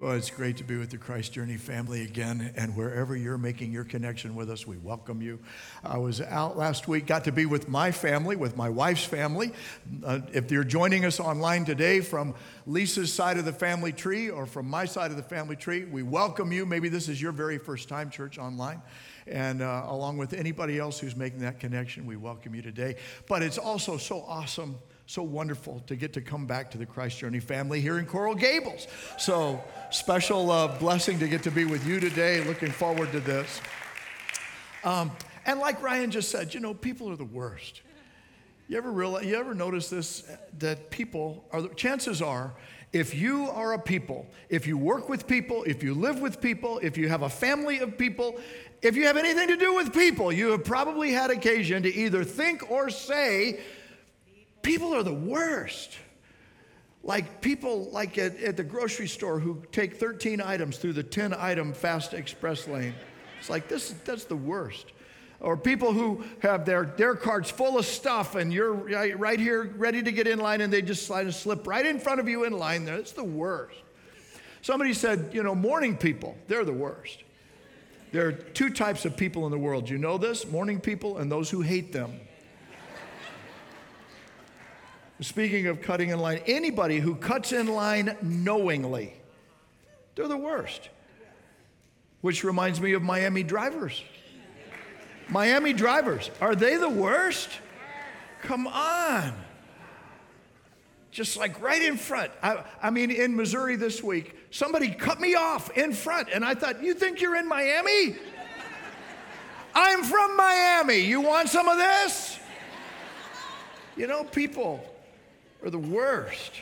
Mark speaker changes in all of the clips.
Speaker 1: Well, it's great to be with the Christ Journey family again. And wherever you're making your connection with us, we welcome you. I was out last week, got to be with my family, with my wife's family. Uh, if you're joining us online today from Lisa's side of the family tree or from my side of the family tree, we welcome you. Maybe this is your very first time church online. And uh, along with anybody else who's making that connection, we welcome you today. But it's also so awesome so wonderful to get to come back to the Christ Journey family here in Coral Gables. So, special uh, blessing to get to be with you today. Looking forward to this. Um, and like Ryan just said, you know, people are the worst. You ever realize, you ever notice this? That people are, the, chances are, if you are a people, if you work with people, if you live with people, if you have a family of people, if you have anything to do with people, you have probably had occasion to either think or say, People are the worst. Like people like at, at the grocery store who take 13 items through the 10 item fast express lane. It's like this that's the worst. Or people who have their, their carts full of stuff and you're right, here ready to get in line and they just slide and slip right in front of you in line there. It's the worst. Somebody said, you know, morning people, they're the worst. There are two types of people in the world. You know this? Morning people and those who hate them. Speaking of cutting in line, anybody who cuts in line knowingly, they're the worst. Which reminds me of Miami drivers. Miami drivers, are they the worst? Come on. Just like right in front. I, I, mean, in Missouri this week, somebody cut me off in front, and I thought, You think you're in Miami? I'm from Miami. You want some of this? You know, people, are the worst.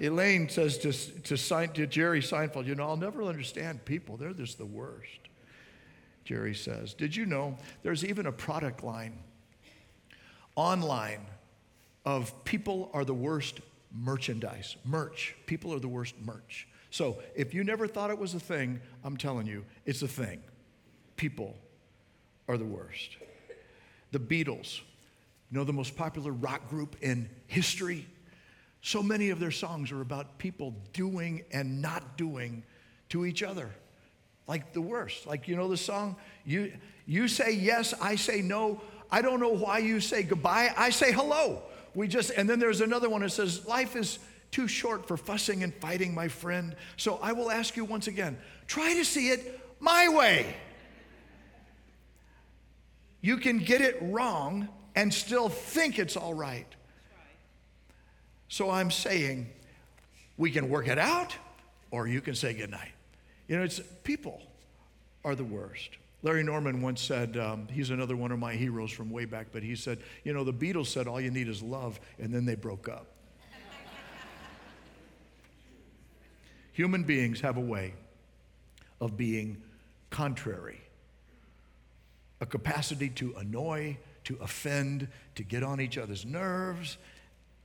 Speaker 1: Elaine says to, to, to Jerry Seinfeld, You know, I'll never understand people. They're just the worst. Jerry says, Did you know there's even a product line online of people are the worst merchandise? Merch. People are the worst merch. So if you never thought it was a thing, I'm telling you, it's a thing. People are the worst. The Beatles, you know, the most popular rock group in history, so many of their songs are about people doing and not doing to each other. Like the worst. Like, you know the song? You, you say yes, I say no. I don't know why you say goodbye. I say hello. We just, and then there's another one that says, life is too short for fussing and fighting, my friend. So I will ask you once again try to see it my way. You can get it wrong and still think it's all right. So I'm saying we can work it out or you can say goodnight. You know, it's people are the worst. Larry Norman once said, um, he's another one of my heroes from way back, but he said, you know, the Beatles said all you need is love, and then they broke up. Human beings have a way of being contrary, a capacity to annoy, to offend, to get on each other's nerves,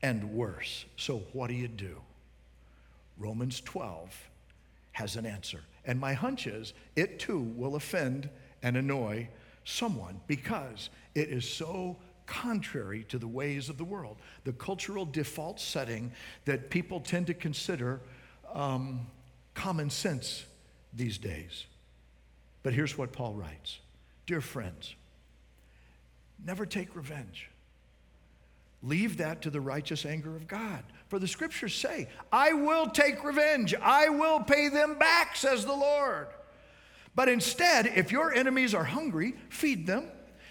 Speaker 1: and worse. So, what do you do? Romans 12 has an answer. And my hunch is it too will offend and annoy someone because it is so contrary to the ways of the world. The cultural default setting that people tend to consider um, common sense these days. But here's what Paul writes Dear friends, never take revenge. Leave that to the righteous anger of God. For the scriptures say, I will take revenge, I will pay them back, says the Lord. But instead, if your enemies are hungry, feed them.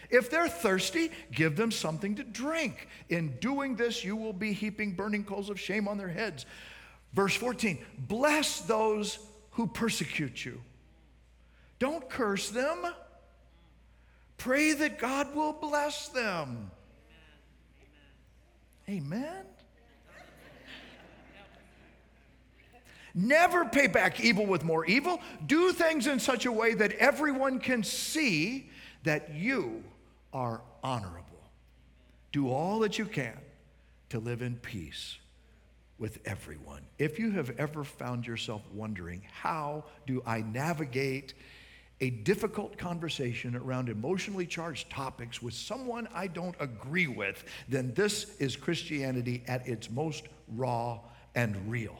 Speaker 1: If they're thirsty, give them something to drink. In doing this, you will be heaping burning coals of shame on their heads. Verse 14 Bless those who persecute you. Don't curse them. Pray that God will bless them. Amen? Never pay back evil with more evil. Do things in such a way that everyone can see that you are honorable. Do all that you can to live in peace with everyone. If you have ever found yourself wondering, how do I navigate a difficult conversation around emotionally charged topics with someone I don't agree with, then this is Christianity at its most raw and real.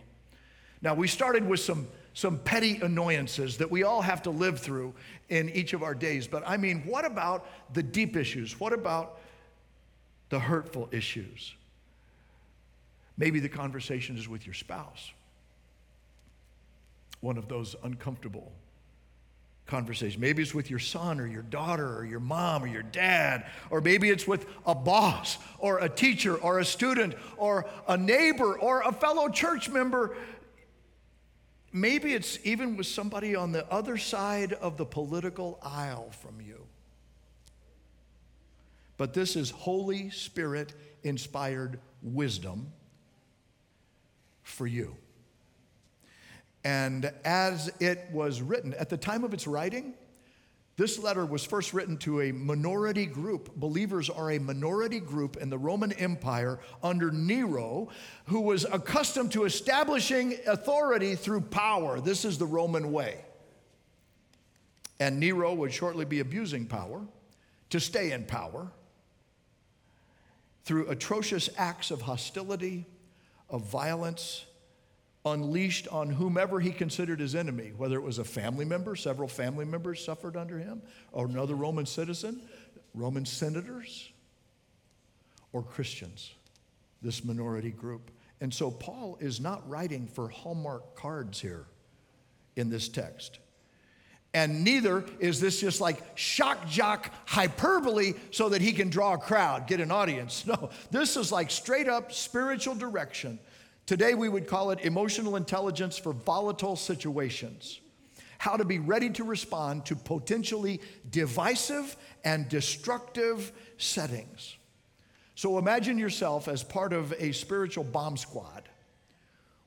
Speaker 1: Now, we started with some some petty annoyances that we all have to live through in each of our days. But I mean, what about the deep issues? What about the hurtful issues? Maybe the conversation is with your spouse. One of those uncomfortable conversations. Maybe it's with your son or your daughter or your mom or your dad, or maybe it's with a boss or a teacher or a student or a neighbor or a fellow church member. Maybe it's even with somebody on the other side of the political aisle from you. But this is Holy Spirit inspired wisdom for you. And as it was written, at the time of its writing, this letter was first written to a minority group. Believers are a minority group in the Roman Empire under Nero, who was accustomed to establishing authority through power. This is the Roman way. And Nero would shortly be abusing power to stay in power through atrocious acts of hostility, of violence, unleashed on whomever he considered his enemy, whether it was a family member, several family members suffered under him, or another Roman citizen, Roman senators, or Christians, this minority group. And so Paul is not writing for Hallmark cards here in this text. And neither is this just like shock jock hyperbole so that he can draw a crowd, get an audience. No, this is like straight up spiritual direction Today, we would call it emotional intelligence for volatile situations. How to be ready to respond to potentially divisive and destructive settings. So imagine yourself as part of a spiritual bomb squad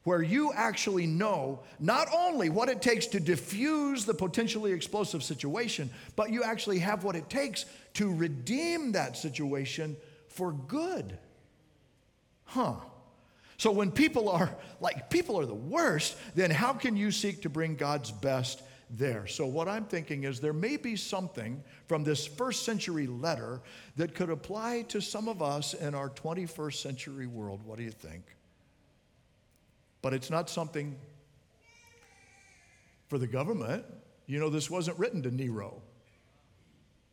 Speaker 1: where you actually know not only what it takes to diffuse the potentially explosive situation, but you actually have what it takes to redeem that situation for good. Huh. So when people are like, people are the worst, then how can you seek to bring God's best there? So what I'm thinking is there may be something from this first century letter that could apply to some of us in our 21st century world. What do you think? But it's not something for the government. You know, this wasn't written to Nero.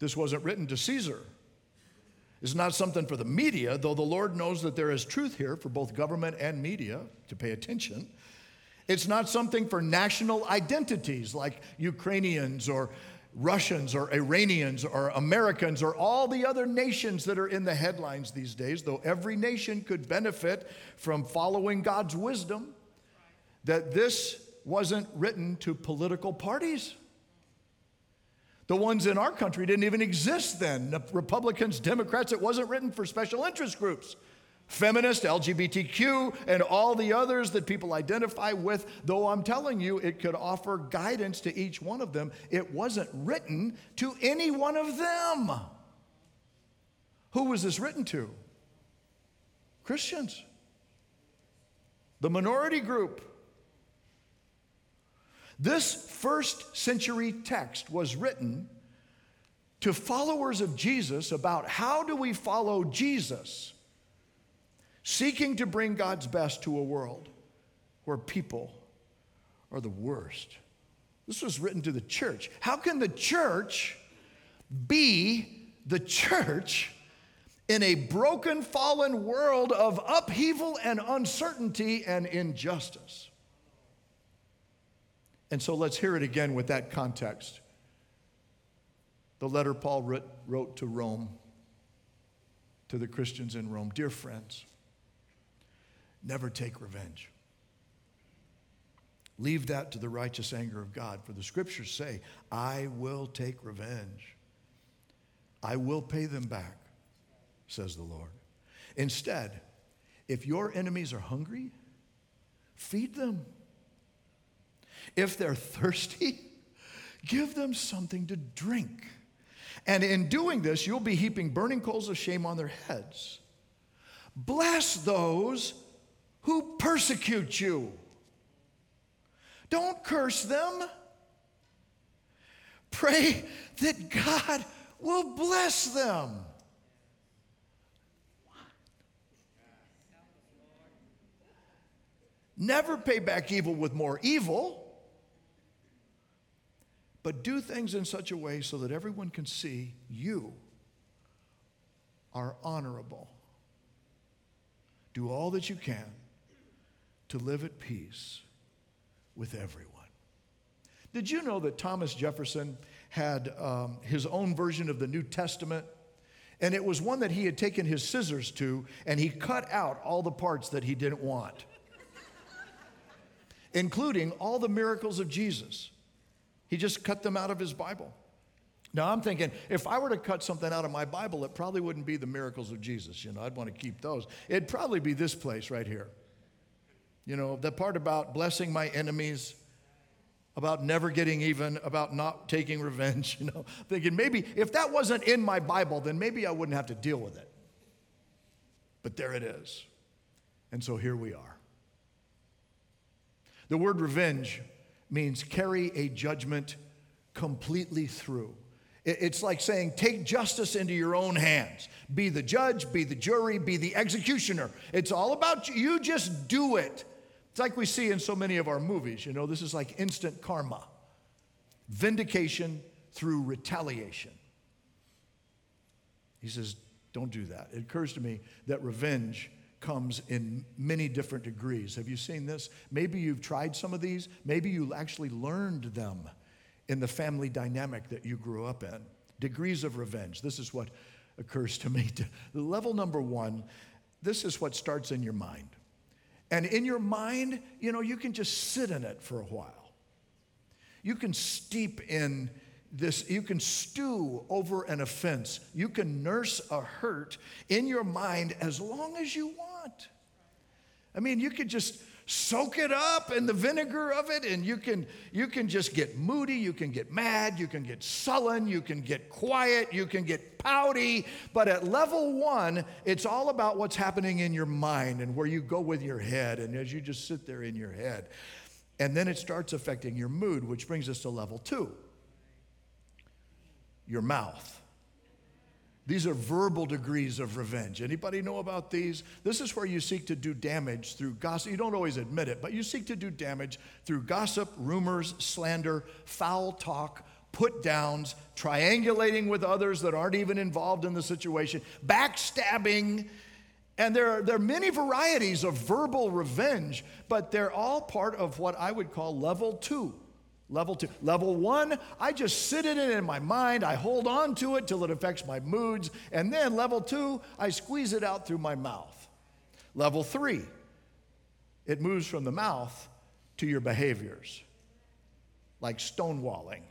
Speaker 1: This wasn't written to Caesar is not something for the media, though the Lord knows that there is truth here for both government and media to pay attention. It's not something for national identities like Ukrainians or Russians or Iranians or Americans or all the other nations that are in the headlines these days, though every nation could benefit from following God's wisdom, that this wasn't written to political parties. The ones in our country didn't even exist then. The Republicans, Democrats, it wasn't written for special interest groups. Feminist, LGBTQ, and all the others that people identify with, though I'm telling you, it could offer guidance to each one of them. It wasn't written to any one of them. Who was this written to? Christians, the minority group. This first century text was written to followers of Jesus about how do we follow Jesus, seeking to bring God's best to a world where people are the worst. This was written to the church. How can the church be the church in a broken, fallen world of upheaval and uncertainty and injustice? And so let's hear it again with that context. The letter Paul wrote, wrote to Rome, to the Christians in Rome Dear friends, never take revenge. Leave that to the righteous anger of God, for the scriptures say, I will take revenge. I will pay them back, says the Lord. Instead, if your enemies are hungry, feed them. If they're thirsty, give them something to drink. And in doing this, you'll be heaping burning coals of shame on their heads. Bless those who persecute you. Don't curse them. Pray that God will bless them. Never pay back evil with more evil but do things in such a way so that everyone can see you are honorable. Do all that you can to live at peace with everyone. Did you know that Thomas Jefferson had um, his own version of the New Testament? And it was one that he had taken his scissors to and he cut out all the parts that he didn't want, including all the miracles of Jesus. He just cut them out of his Bible. Now I'm thinking, if I were to cut something out of my Bible, it probably wouldn't be the miracles of Jesus. You know, I'd want to keep those. It'd probably be this place right here. You know, the part about blessing my enemies, about never getting even, about not taking revenge, you know, thinking maybe if that wasn't in my Bible, then maybe I wouldn't have to deal with it. But there it is. And so here we are. The word revenge means carry a judgment completely through. It's like saying, take justice into your own hands. Be the judge, be the jury, be the executioner. It's all about you. You just do it. It's like we see in so many of our movies. You know, this is like instant karma vindication through retaliation. He says, don't do that. It occurs to me that revenge comes in many different degrees. Have you seen this? Maybe you've tried some of these. Maybe you actually learned them in the family dynamic that you grew up in. Degrees of revenge. This is what occurs to me. Level number one, this is what starts in your mind. And in your mind, you know, you can just sit in it for a while. You can steep in this, you can stew over an offense. You can nurse a hurt in your mind as long as you want. I mean, you could just soak it up in the vinegar of it and you can you can just get moody you can get mad you can get sullen you can get quiet you can get pouty. But at level 1 it's all about what's happening in your mind and where you go with your head and as you just sit there in your head. And then it starts affecting your mood which brings us to level 2 your mouth these are verbal degrees of revenge. Anybody know about these? This is where you seek to do damage through gossip. You don't always admit it, but you seek to do damage through gossip, rumors, slander, foul talk, put downs, triangulating with others that aren't even involved in the situation, backstabbing. And there are, there are many varieties of verbal revenge, but they're all part of what I would call level two Level two. Level one, I just sit in it in my mind. I hold on to it till it affects my moods. And then level two, I squeeze it out through my mouth. Level three, it moves from the mouth to your behaviors, like stonewalling.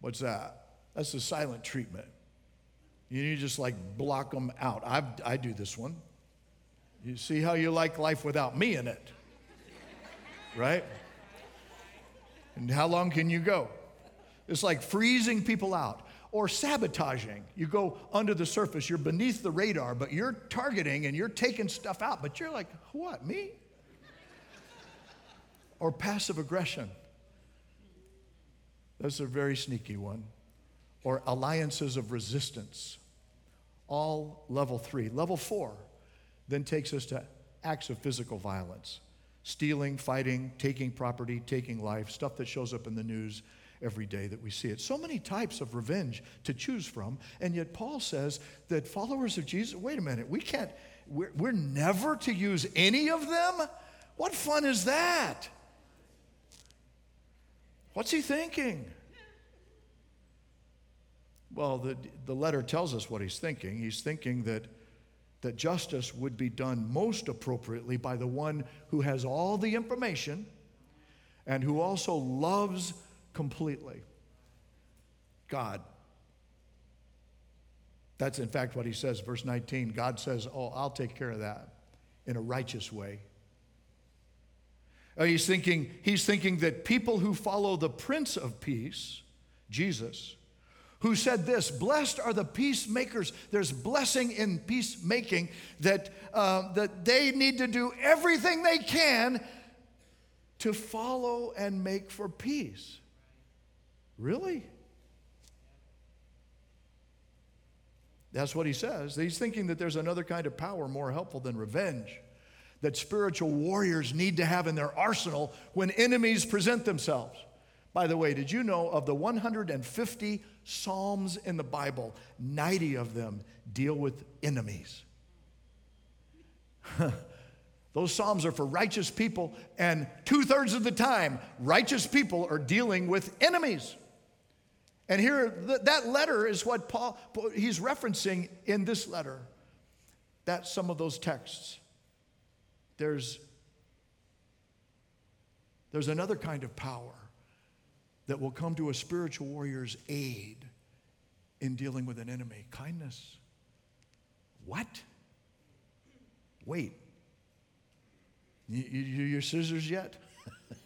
Speaker 1: What's that? That's the silent treatment. You just like block them out. I've, I do this one. You see how you like life without me in it, right? And how long can you go? It's like freezing people out or sabotaging. You go under the surface, you're beneath the radar, but you're targeting and you're taking stuff out, but you're like, what, me? or passive aggression. That's a very sneaky one. Or alliances of resistance. All level three. Level four then takes us to acts of physical violence stealing, fighting, taking property, taking life, stuff that shows up in the news every day that we see it. So many types of revenge to choose from, and yet Paul says that followers of Jesus, wait a minute, we can't, we're, we're never to use any of them? What fun is that? What's he thinking? Well, the, the letter tells us what he's thinking. He's thinking that that justice would be done most appropriately by the one who has all the information and who also loves completely God. That's in fact what he says, verse 19. God says, Oh, I'll take care of that in a righteous way. Uh, he's, thinking, he's thinking that people who follow the Prince of Peace, Jesus, who said this Blessed are the peacemakers. There's blessing in peacemaking that, uh, that they need to do everything they can to follow and make for peace. Really? That's what he says. He's thinking that there's another kind of power more helpful than revenge that spiritual warriors need to have in their arsenal when enemies present themselves. By the way, did you know of the 150 Psalms in the Bible, 90 of them deal with enemies? Those Psalms are for righteous people, and two thirds of the time, righteous people are dealing with enemies. And here, th- that letter is what Paul, he's referencing in this letter. That's some of those texts. There's, there's another kind of power that will come to a spiritual warrior's aid in dealing with an enemy kindness. What? Wait. You, you, your scissors yet?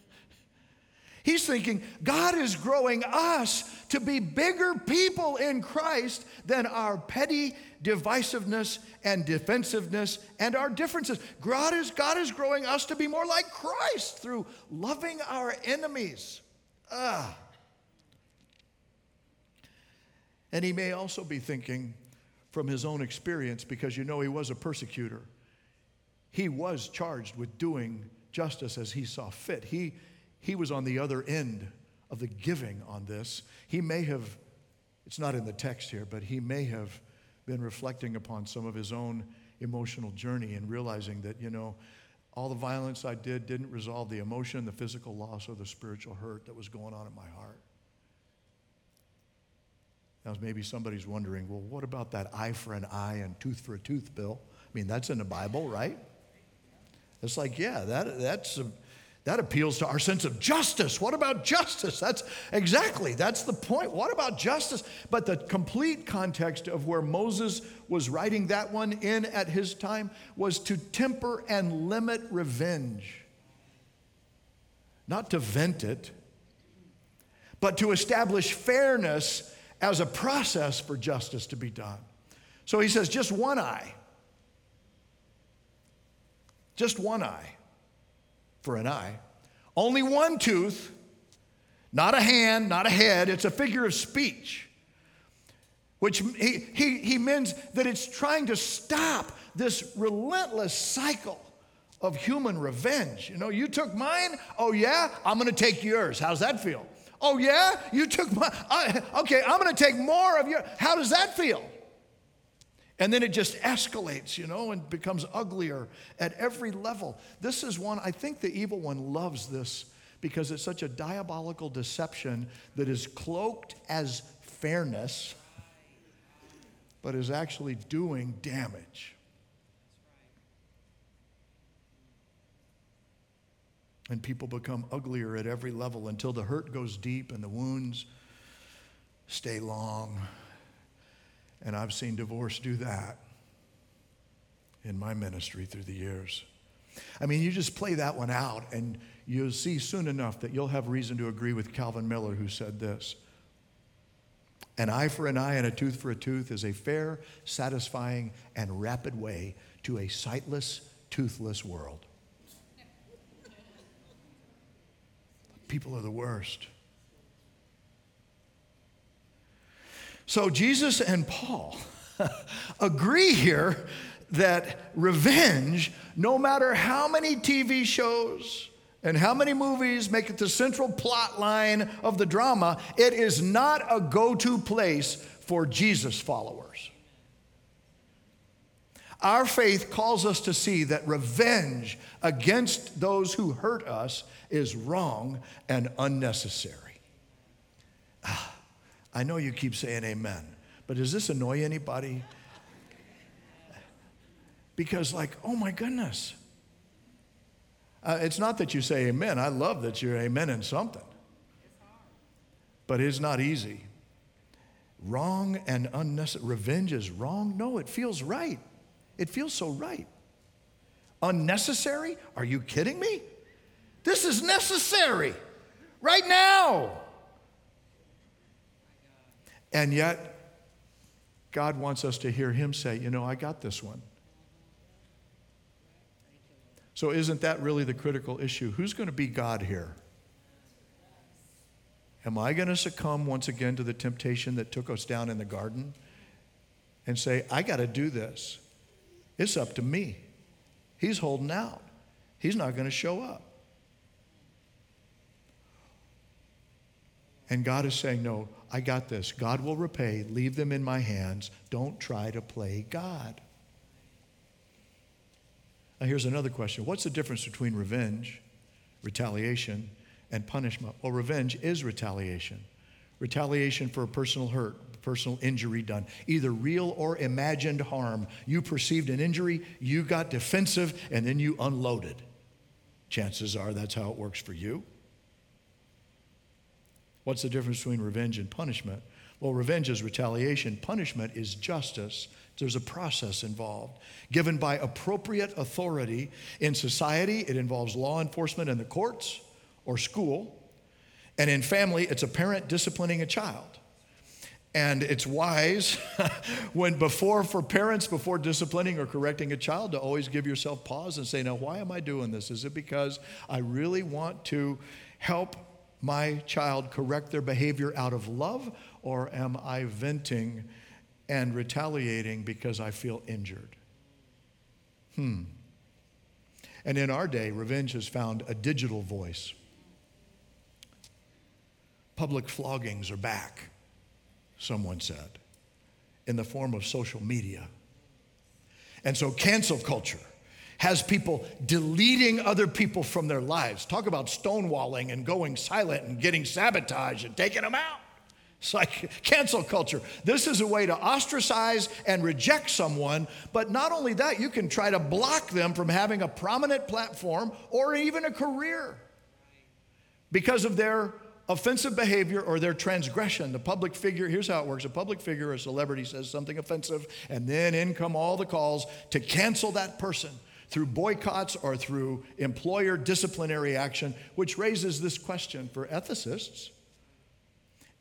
Speaker 1: He's thinking God is growing us to be bigger people in Christ than our petty divisiveness and defensiveness and our differences. God is, God is growing us to be more like Christ through loving our enemies. Ah. And he may also be thinking from his own experience, because you know he was a persecutor. He was charged with doing justice as he saw fit. He, he was on the other end of the giving on this. He may have, it's not in the text here, but he may have been reflecting upon some of his own emotional journey and realizing that, you know, all the violence I did didn't resolve the emotion, the physical loss, or the spiritual hurt that was going on in my heart. Now, maybe somebody's wondering, well, what about that eye for an eye and tooth for a tooth, Bill? I mean, that's in the Bible, right? It's like, yeah, that, that's a, that appeals to our sense of justice. What about justice? That's exactly, that's the point. What about justice? But the complete context of where Moses was writing that one in at his time was to temper and limit revenge. Not to vent it, but to establish fairness as a process for justice to be done. So he says, just one eye. Just one eye for an eye. Only one tooth, not a hand, not a head. It's a figure of speech, which he, he, he means that it's trying to stop this relentless cycle of human revenge. You know, you took mine, oh yeah, I'm gonna take yours. How's that feel? Oh yeah, you took my, okay, I'm gonna take more of your, how does that feel? And then it just escalates, you know, and becomes uglier at every level. This is one, I think the evil one loves this because it's such a diabolical deception that is cloaked as fairness, but is actually doing damage. And people become uglier at every level until the hurt goes deep and the wounds stay long. And I've seen divorce do that in my ministry through the years. I mean, you just play that one out, and you'll see soon enough that you'll have reason to agree with Calvin Miller, who said this An eye for an eye and a tooth for a tooth is a fair, satisfying, and rapid way to a sightless, toothless world. People are the worst. So Jesus and Paul agree here that revenge, no matter how many TV shows and how many movies make it the central plot line of the drama, it is not a go to place for Jesus followers. Our faith calls us to see that revenge against those who hurt us is wrong and unnecessary. Ah. I know you keep saying amen, but does this annoy anybody? Because, like, oh my goodness. Uh, it's not that you say amen. I love that you're amen in something. But it's not easy. Wrong and unnecessary. Revenge is wrong? No, it feels right. It feels so right. Unnecessary? Are you kidding me? This is necessary right now. And yet, God wants us to hear Him say, You know, I got this one. So, isn't that really the critical issue? Who's going to be God here? Am I going to succumb once again to the temptation that took us down in the garden and say, I got to do this? It's up to me. He's holding out, He's not going to show up. And God is saying, No, I got this. God will repay. Leave them in my hands. Don't try to play God. Now, here's another question What's the difference between revenge, retaliation, and punishment? Well, revenge is retaliation. Retaliation for a personal hurt, personal injury done, either real or imagined harm. You perceived an injury, you got defensive, and then you unloaded. Chances are that's how it works for you. What's the difference between revenge and punishment? Well, revenge is retaliation, punishment is justice. There's a process involved, given by appropriate authority in society. It involves law enforcement and the courts or school. And in family, it's a parent disciplining a child. And it's wise when before, for parents, before disciplining or correcting a child, to always give yourself pause and say, Now, why am I doing this? Is it because I really want to help my child correct their behavior out of love, or am I venting and retaliating because I feel injured? Hmm. And in our day, revenge has found a digital voice. Public floggings are back, someone said, in the form of social media. And so, cancel culture has people deleting other people from their lives. Talk about stonewalling and going silent and getting sabotage and taking them out. It's like cancel culture. This is a way to ostracize and reject someone, but not only that, you can try to block them from having a prominent platform or even a career because of their offensive behavior or their transgression. The public figure, here's how it works a public figure, a celebrity says something offensive, and then in come all the calls to cancel that person through boycotts or through employer disciplinary action, which raises this question for ethicists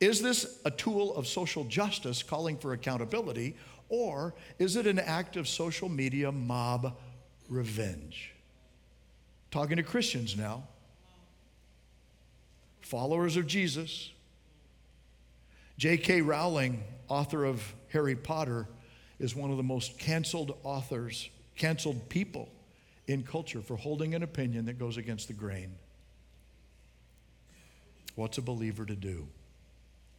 Speaker 1: Is this a tool of social justice calling for accountability, or is it an act of social media mob revenge? Talking to Christians now, followers of Jesus. J.K. Rowling, author of Harry Potter, is one of the most canceled authors, canceled people in culture for holding an opinion that goes against the grain. What's a believer to do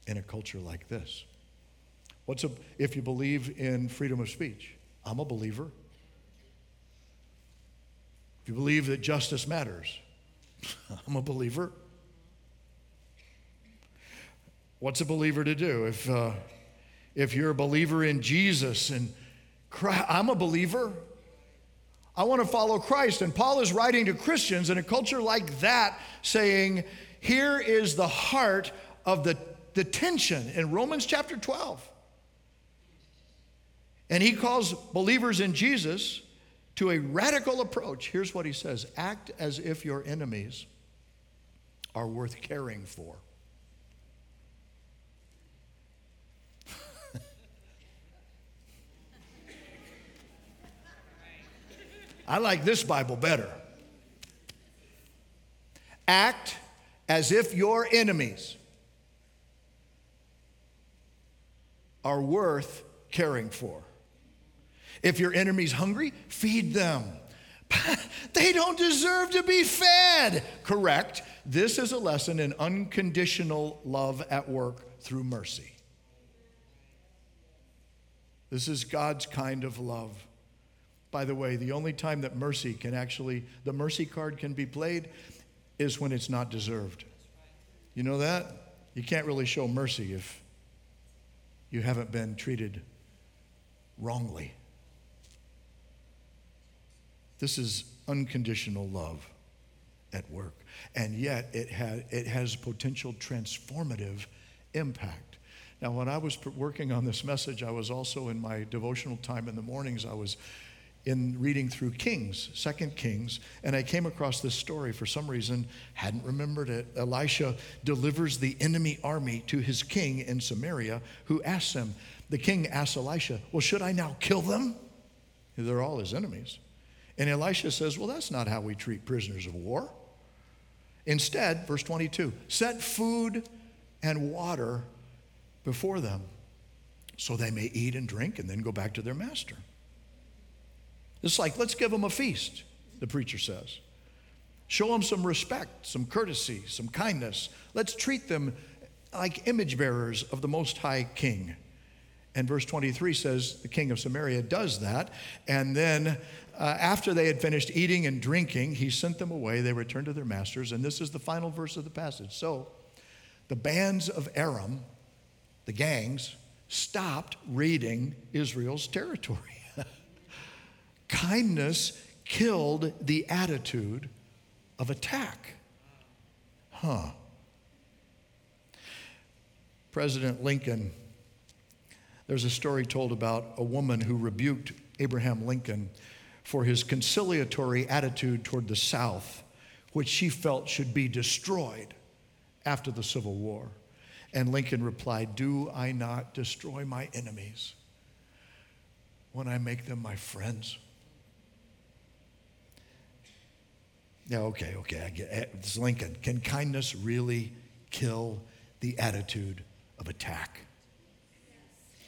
Speaker 1: in a culture like this? What's a, if you believe in freedom of speech? I'm a believer. If you believe that justice matters, I'm a believer. What's a believer to do? If, uh, if you're a believer in Jesus and Christ, I'm a believer. I want to follow Christ. And Paul is writing to Christians in a culture like that, saying, Here is the heart of the, the tension in Romans chapter 12. And he calls believers in Jesus to a radical approach. Here's what he says act as if your enemies are worth caring for. I like this Bible better. Act as if your enemies are worth caring for. If your enemy's hungry, feed them. they don't deserve to be fed. Correct. This is a lesson in unconditional love at work through mercy. This is God's kind of love. By the way, the only time that mercy can actually, the mercy card can be played is when it's not deserved. You know that? You can't really show mercy if you haven't been treated wrongly. This is unconditional love at work. And yet it, had, it has potential transformative impact. Now, when I was working on this message, I was also in my devotional time in the mornings, I was in reading through Kings, Second Kings, and I came across this story for some reason, hadn't remembered it. Elisha delivers the enemy army to his king in Samaria, who asks him, the king asks Elisha, Well, should I now kill them? They're all his enemies. And Elisha says, Well, that's not how we treat prisoners of war. Instead, verse 22, set food and water before them so they may eat and drink and then go back to their master. It's like, let's give them a feast, the preacher says. Show them some respect, some courtesy, some kindness. Let's treat them like image bearers of the Most High King. And verse 23 says the king of Samaria does that. And then uh, after they had finished eating and drinking, he sent them away. They returned to their masters. And this is the final verse of the passage. So the bands of Aram, the gangs, stopped raiding Israel's territory. Kindness killed the attitude of attack. Huh. President Lincoln, there's a story told about a woman who rebuked Abraham Lincoln for his conciliatory attitude toward the South, which she felt should be destroyed after the Civil War. And Lincoln replied, Do I not destroy my enemies when I make them my friends? Yeah, okay, okay, I get eh, it. It's Lincoln. Can kindness really kill the attitude of attack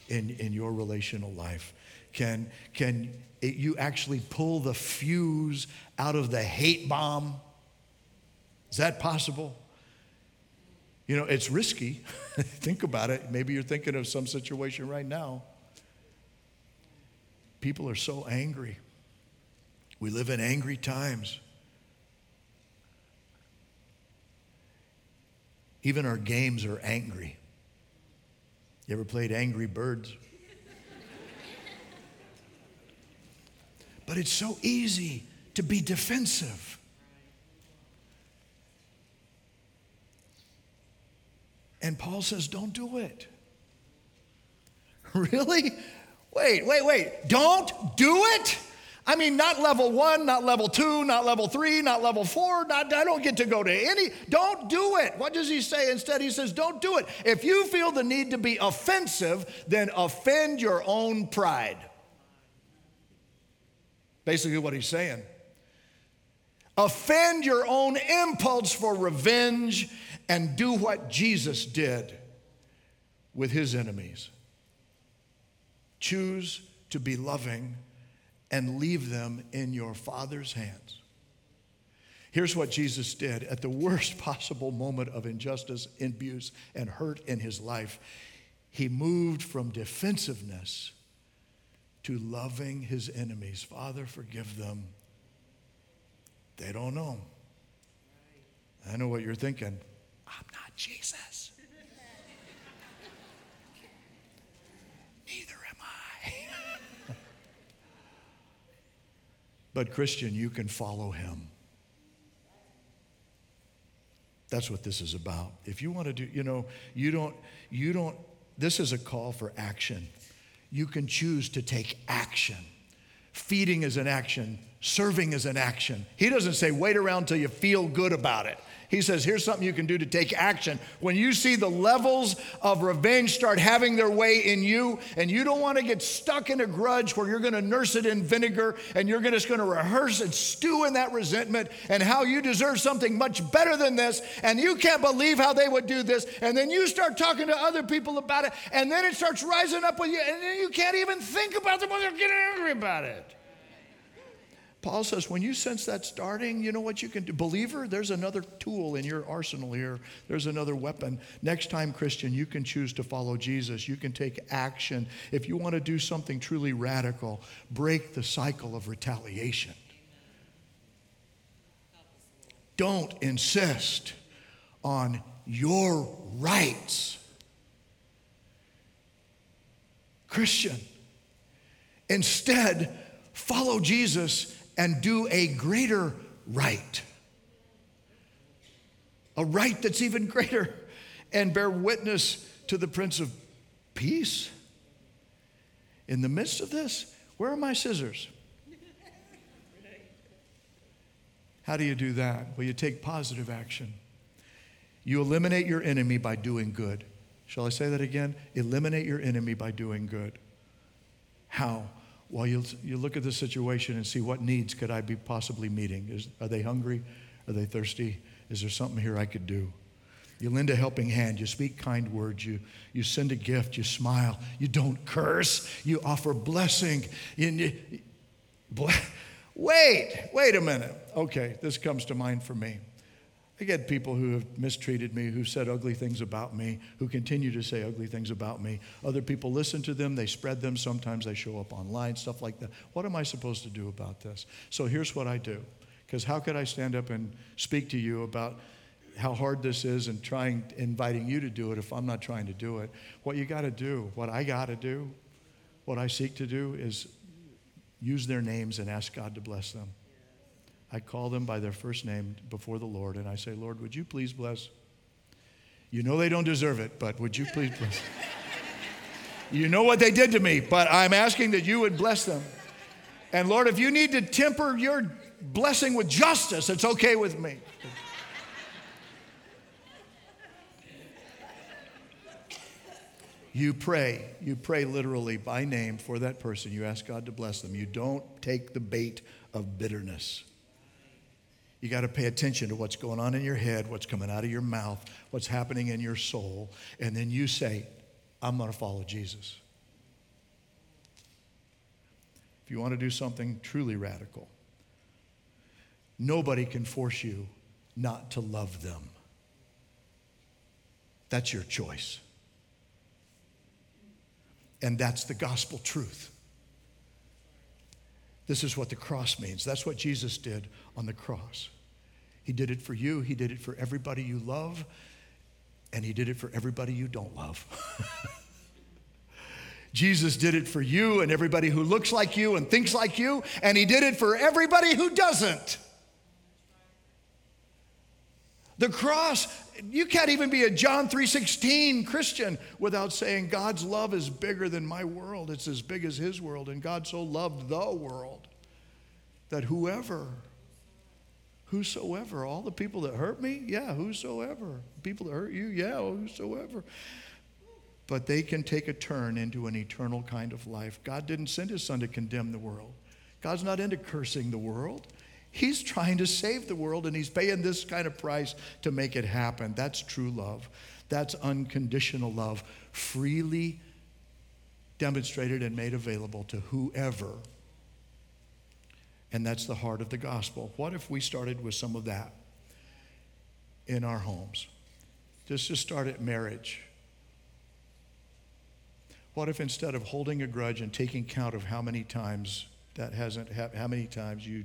Speaker 1: in, in your relational life? Can, can it, you actually pull the fuse out of the hate bomb? Is that possible? You know, it's risky. Think about it. Maybe you're thinking of some situation right now. People are so angry. We live in angry times. Even our games are angry. You ever played Angry Birds? but it's so easy to be defensive. And Paul says, don't do it. Really? Wait, wait, wait. Don't do it? I mean, not level one, not level two, not level three, not level four. Not, I don't get to go to any. Don't do it. What does he say instead? He says, don't do it. If you feel the need to be offensive, then offend your own pride. Basically, what he's saying. Offend your own impulse for revenge and do what Jesus did with his enemies. Choose to be loving and leave them in your Father's hands. Here's what Jesus did at the worst possible moment of injustice, abuse, and hurt in his life. He moved from defensiveness to loving his enemies. Father, forgive them. They don't know. I know what you're thinking. I'm not Jesus. But, Christian, you can follow him. That's what this is about. If you want to do, you know, you don't, you don't, this is a call for action. You can choose to take action. Feeding is an action, serving is an action. He doesn't say wait around till you feel good about it. He says, here's something you can do to take action. When you see the levels of revenge start having their way in you, and you don't want to get stuck in a grudge where you're going to nurse it in vinegar and you're just going to rehearse and stew in that resentment and how you deserve something much better than this, and you can't believe how they would do this, and then you start talking to other people about it, and then it starts rising up with you, and then you can't even think about them when they're getting angry about it. Paul says, when you sense that starting, you know what you can do? Believer, there's another tool in your arsenal here. There's another weapon. Next time, Christian, you can choose to follow Jesus. You can take action. If you want to do something truly radical, break the cycle of retaliation. Don't insist on your rights. Christian, instead, follow Jesus and do a greater right. A right that's even greater and bear witness to the Prince of Peace. In the midst of this, where are my scissors? How do you do that? Well, you take positive action. You eliminate your enemy by doing good. Shall I say that again? Eliminate your enemy by doing good. How? Well, you you look at the situation and see what needs could I be possibly meeting. Is, are they hungry? Are they thirsty? Is there something here I could do? You lend a helping hand. You speak kind words. You, you send a gift. You smile. You don't curse. You offer blessing. You, you, wait, wait a minute. Okay, this comes to mind for me. I get people who have mistreated me, who said ugly things about me, who continue to say ugly things about me. Other people listen to them, they spread them. Sometimes they show up online, stuff like that. What am I supposed to do about this? So here's what I do. Because how could I stand up and speak to you about how hard this is and trying inviting you to do it if I'm not trying to do it? What you got to do, what I got to do, what I seek to do is use their names and ask God to bless them. I call them by their first name before the Lord and I say, Lord, would you please bless? You know they don't deserve it, but would you please bless? you know what they did to me, but I'm asking that you would bless them. And Lord, if you need to temper your blessing with justice, it's okay with me. You pray. You pray literally by name for that person. You ask God to bless them. You don't take the bait of bitterness. You got to pay attention to what's going on in your head, what's coming out of your mouth, what's happening in your soul. And then you say, I'm going to follow Jesus. If you want to do something truly radical, nobody can force you not to love them. That's your choice. And that's the gospel truth. This is what the cross means. That's what Jesus did on the cross. He did it for you, He did it for everybody you love, and He did it for everybody you don't love. Jesus did it for you and everybody who looks like you and thinks like you, and He did it for everybody who doesn't. The cross, you can't even be a John 3:16 Christian without saying God's love is bigger than my world. It's as big as his world and God so loved the world that whoever whosoever all the people that hurt me, yeah, whosoever. People that hurt you, yeah, whosoever. But they can take a turn into an eternal kind of life. God didn't send his son to condemn the world. God's not into cursing the world. He's trying to save the world and he's paying this kind of price to make it happen. That's true love. That's unconditional love, freely demonstrated and made available to whoever. And that's the heart of the gospel. What if we started with some of that in our homes? Just to start at marriage. What if instead of holding a grudge and taking count of how many times that hasn't, how many times you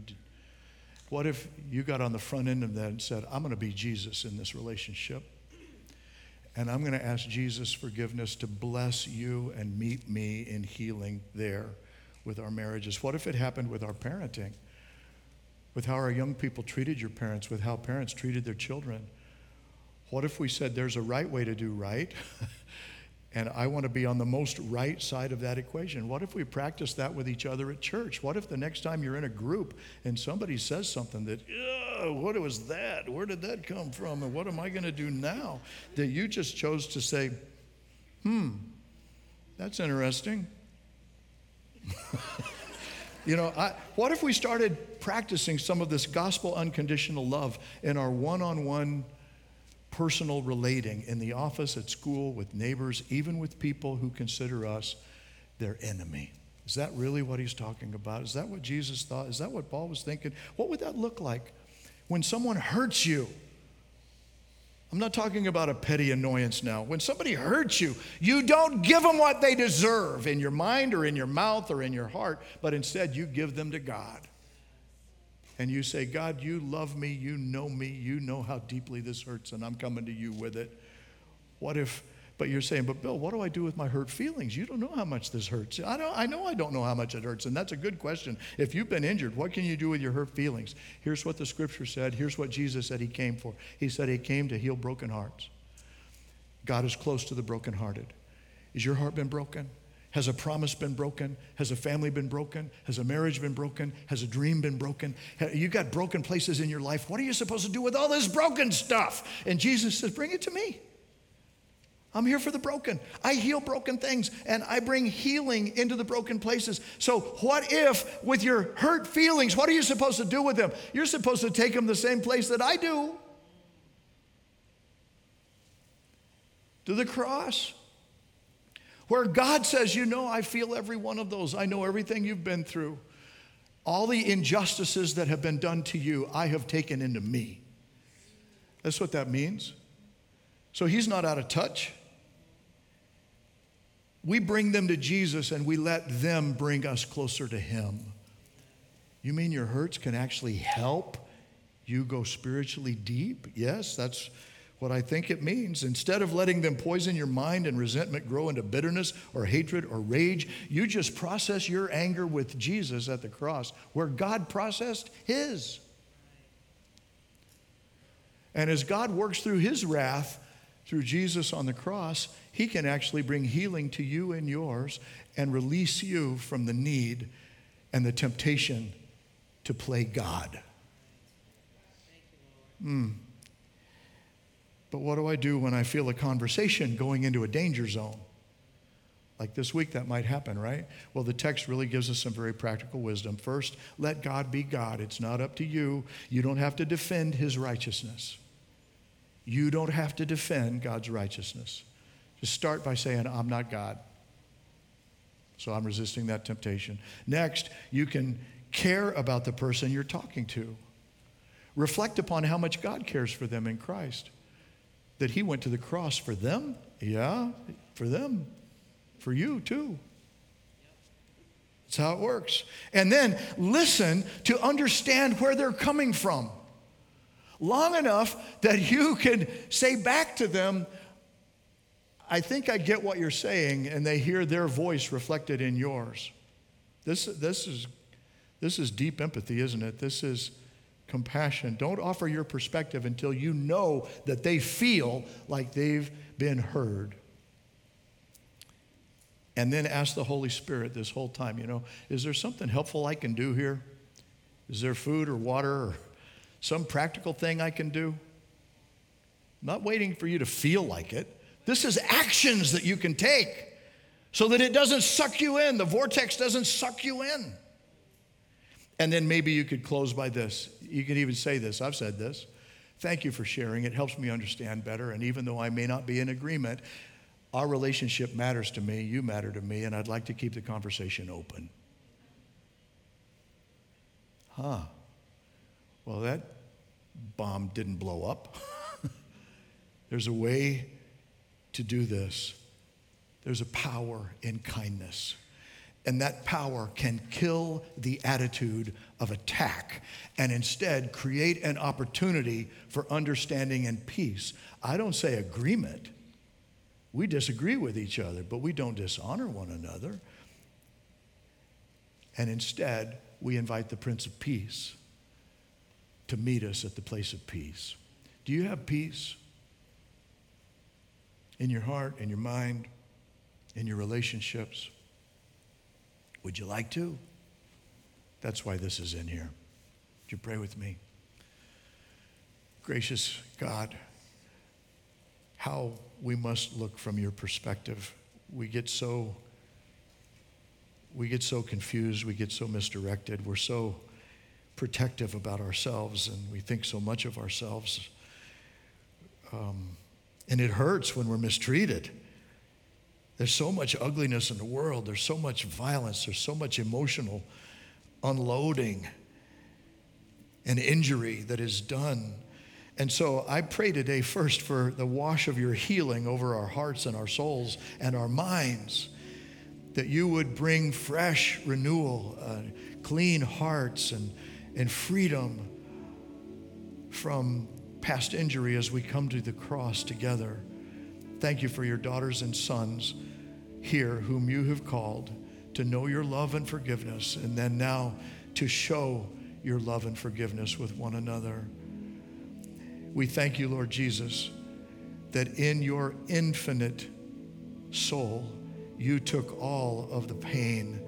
Speaker 1: what if you got on the front end of that and said, I'm going to be Jesus in this relationship? And I'm going to ask Jesus' forgiveness to bless you and meet me in healing there with our marriages. What if it happened with our parenting? With how our young people treated your parents, with how parents treated their children? What if we said there's a right way to do right And I want to be on the most right side of that equation. What if we practice that with each other at church? What if the next time you're in a group and somebody says something that, what was that? Where did that come from? And what am I going to do now? That you just chose to say, hmm, that's interesting. you know, I, what if we started practicing some of this gospel unconditional love in our one on one personal relating in the office, at school, with neighbors, even with people who consider us their enemy. Is that really what he's talking about? Is that what Jesus thought? Is that what Paul was thinking? What would that look like when someone hurts you? I'm not talking about a petty annoyance now. When somebody hurts you, you don't give them what they deserve in your mind or in your mouth or in your heart, but instead you give them to God and you say, God, you love me, you know me, you know how deeply this hurts, and I'm coming to you with it. What if, but you're saying, but Bill, what do I do with my hurt feelings? You don't know how much this hurts. I, don't, I know I don't know how much it hurts, and that's a good question. If you've been injured, what can you do with your hurt feelings? Here's what the scripture said. Here's what Jesus said he came for. He said he came to heal broken hearts. God is close to the brokenhearted. Is your heart been broken? Has a promise been broken? Has a family been broken? Has a marriage been broken? Has a dream been broken? You got broken places in your life. What are you supposed to do with all this broken stuff? And Jesus says, Bring it to me. I'm here for the broken. I heal broken things and I bring healing into the broken places. So, what if, with your hurt feelings, what are you supposed to do with them? You're supposed to take them the same place that I do to the cross. Where God says, You know, I feel every one of those. I know everything you've been through. All the injustices that have been done to you, I have taken into me. That's what that means. So he's not out of touch. We bring them to Jesus and we let them bring us closer to him. You mean your hurts can actually help you go spiritually deep? Yes, that's what I think it means. Instead of letting them poison your mind and resentment grow into bitterness or hatred or rage, you just process your anger with Jesus at the cross, where God processed his. And as God works through his wrath through Jesus on the cross, he can actually bring healing to you and yours and release you from the need and the temptation to play God. Hmm. But what do I do when I feel a conversation going into a danger zone? Like this week, that might happen, right? Well, the text really gives us some very practical wisdom. First, let God be God. It's not up to you. You don't have to defend his righteousness. You don't have to defend God's righteousness. Just start by saying, I'm not God. So I'm resisting that temptation. Next, you can care about the person you're talking to. Reflect upon how much God cares for them in Christ that he went to the cross for them? Yeah, for them. For you too. That's how it works. And then listen to understand where they're coming from. Long enough that you can say back to them, I think I get what you're saying, and they hear their voice reflected in yours. This, this, is, this is deep empathy, isn't it? This is compassion. Don't offer your perspective until you know that they feel like they've been heard. And then ask the Holy Spirit this whole time, you know, is there something helpful I can do here? Is there food or water or some practical thing I can do? I'm not waiting for you to feel like it. This is actions that you can take so that it doesn't suck you in. The vortex doesn't suck you in. And then maybe you could close by this. You can even say this. I've said this. Thank you for sharing. It helps me understand better. And even though I may not be in agreement, our relationship matters to me. You matter to me. And I'd like to keep the conversation open. Huh. Well, that bomb didn't blow up. There's a way to do this. There's a power in kindness. And that power can kill the attitude of attack and instead create an opportunity for understanding and peace. I don't say agreement. We disagree with each other, but we don't dishonor one another. And instead, we invite the Prince of Peace to meet us at the place of peace. Do you have peace in your heart, in your mind, in your relationships? Would you like to? That's why this is in here. Would you pray with me? Gracious God, how we must look from your perspective. We get so we get so confused, we get so misdirected, we're so protective about ourselves, and we think so much of ourselves. Um, and it hurts when we're mistreated. There's so much ugliness in the world, there's so much violence, there's so much emotional unloading and injury that is done. And so I pray today first for the wash of your healing over our hearts and our souls and our minds, that you would bring fresh renewal, uh, clean hearts, and, and freedom from past injury as we come to the cross together. Thank you for your daughters and sons here whom you have called to know your love and forgiveness, and then now to show your love and forgiveness with one another. We thank you, Lord Jesus, that in your infinite soul, you took all of the pain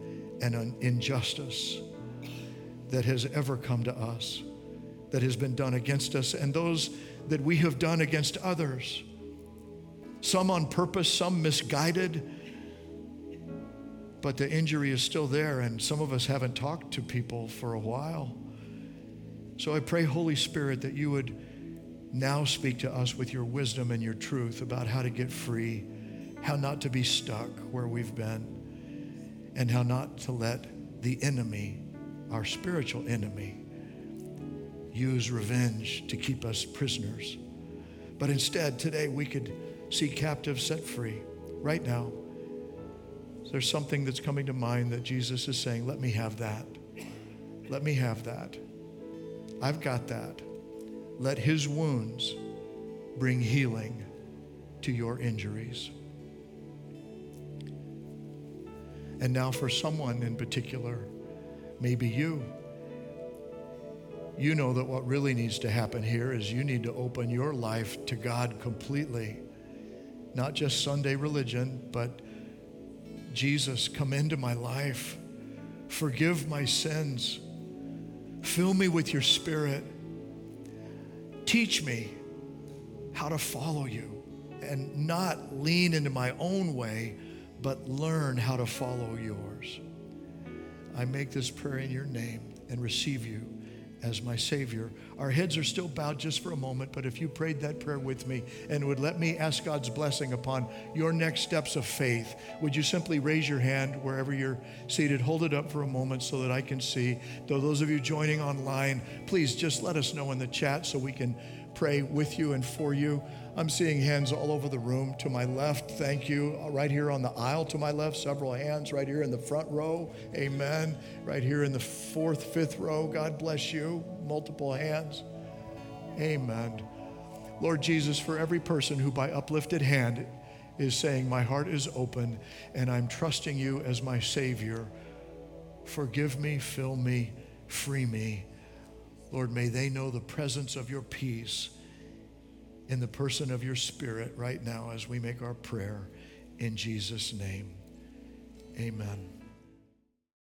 Speaker 1: and injustice that has ever come to us, that has been done against us, and those that we have done against others. Some on purpose, some misguided but the injury is still there, and some of us haven't talked to people for a while. So I pray, Holy Spirit, that you would now speak to us with your wisdom and your truth about how to get free, how not to be stuck where we've been, and how not to let the enemy, our spiritual enemy, use revenge to keep us prisoners But instead, today we could see captives set free right now. There's something that's coming to mind that Jesus is saying, Let me have that. Let me have that. I've got that. Let his wounds bring healing to your injuries. And now, for someone in particular, maybe you, you know that what really needs to happen here is you need to open your life to God completely. Not just Sunday religion, but Jesus, come into my life. Forgive my sins. Fill me with your spirit. Teach me how to follow you and not lean into my own way, but learn how to follow yours. I make this prayer in your name and receive you as my Savior. Our heads are still bowed just for a moment, but if you prayed that prayer with me and would let me ask God's blessing upon your next steps of faith, would you simply raise your hand wherever you're seated? Hold it up for a moment so that I can see. Though those of you joining online, please just let us know in the chat so we can pray with you and for you. I'm seeing hands all over the room. To my left, thank you. Uh, right here on the aisle to my left, several hands. Right here in the front row, amen. Right here in the fourth, fifth row, God bless you. Multiple hands, amen. Lord Jesus, for every person who by uplifted hand is saying, My heart is open and I'm trusting you as my Savior, forgive me, fill me, free me. Lord, may they know the presence of your peace in the person of your Spirit right now as we make our prayer in Jesus' name. Amen.